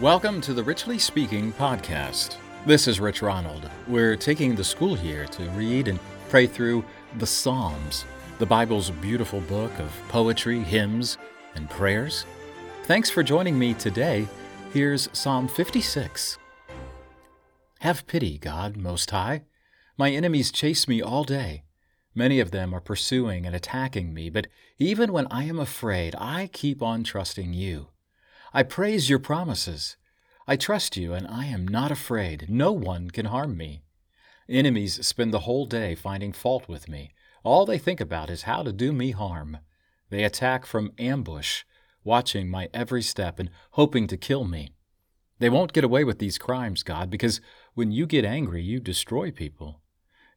Welcome to the Richly Speaking podcast. This is Rich Ronald. We're taking the school year to read and pray through the Psalms, the Bible's beautiful book of poetry, hymns, and prayers. Thanks for joining me today. Here's Psalm 56. Have pity, God Most High. My enemies chase me all day. Many of them are pursuing and attacking me, but even when I am afraid, I keep on trusting you. I praise your promises. I trust you, and I am not afraid. No one can harm me. Enemies spend the whole day finding fault with me. All they think about is how to do me harm. They attack from ambush, watching my every step and hoping to kill me. They won't get away with these crimes, God, because when you get angry, you destroy people.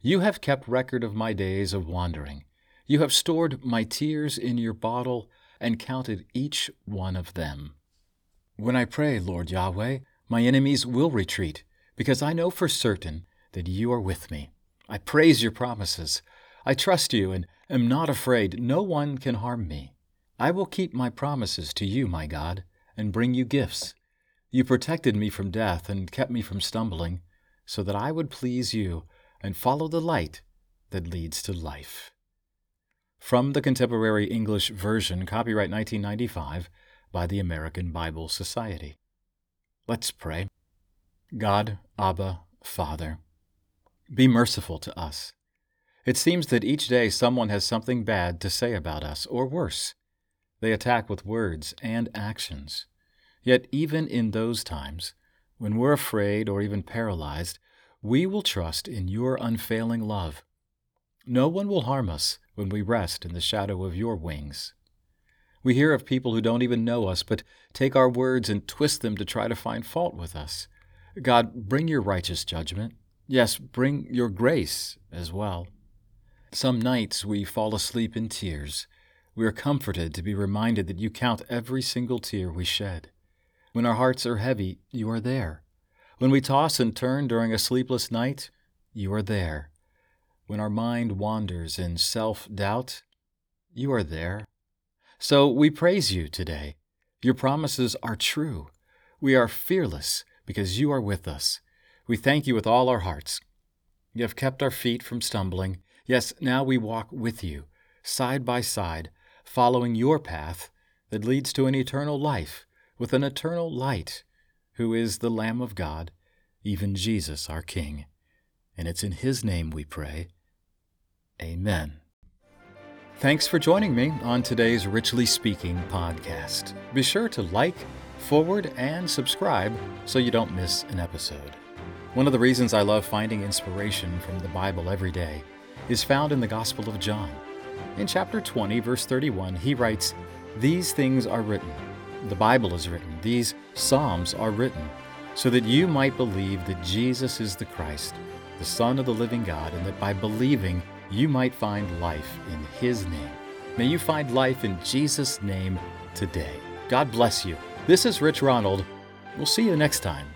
You have kept record of my days of wandering. You have stored my tears in your bottle and counted each one of them. When I pray, Lord Yahweh, my enemies will retreat, because I know for certain that you are with me. I praise your promises. I trust you and am not afraid. No one can harm me. I will keep my promises to you, my God, and bring you gifts. You protected me from death and kept me from stumbling, so that I would please you and follow the light that leads to life. From the Contemporary English Version, copyright 1995, by the American Bible Society. Let's pray. God, Abba, Father, be merciful to us. It seems that each day someone has something bad to say about us, or worse. They attack with words and actions. Yet, even in those times, when we're afraid or even paralyzed, we will trust in your unfailing love. No one will harm us when we rest in the shadow of your wings. We hear of people who don't even know us, but take our words and twist them to try to find fault with us. God, bring your righteous judgment. Yes, bring your grace as well. Some nights we fall asleep in tears. We are comforted to be reminded that you count every single tear we shed. When our hearts are heavy, you are there. When we toss and turn during a sleepless night, you are there. When our mind wanders in self doubt, you are there. So we praise you today. Your promises are true. We are fearless because you are with us. We thank you with all our hearts. You have kept our feet from stumbling. Yes, now we walk with you, side by side, following your path that leads to an eternal life with an eternal light, who is the Lamb of God, even Jesus our King. And it's in His name we pray. Amen. Thanks for joining me on today's Richly Speaking podcast. Be sure to like, forward, and subscribe so you don't miss an episode. One of the reasons I love finding inspiration from the Bible every day is found in the Gospel of John. In chapter 20, verse 31, he writes, These things are written, the Bible is written, these Psalms are written, so that you might believe that Jesus is the Christ, the Son of the living God, and that by believing you might find life in His name. May you find life in Jesus' name today. God bless you. This is Rich Ronald. We'll see you next time.